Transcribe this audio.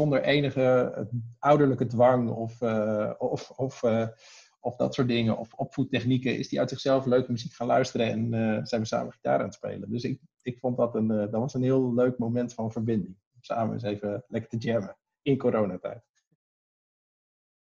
zonder enige eh, ouderlijke dwang of, eh, of, of, eh, of dat soort dingen, of opvoedtechnieken, is die uit zichzelf leuke muziek gaan luisteren en zijn we samen gitaar aan het spelen. Dus ik, ik vond dat een, dat was een heel leuk moment van verbinding. Samen eens even lekker te jammen in coronatijd.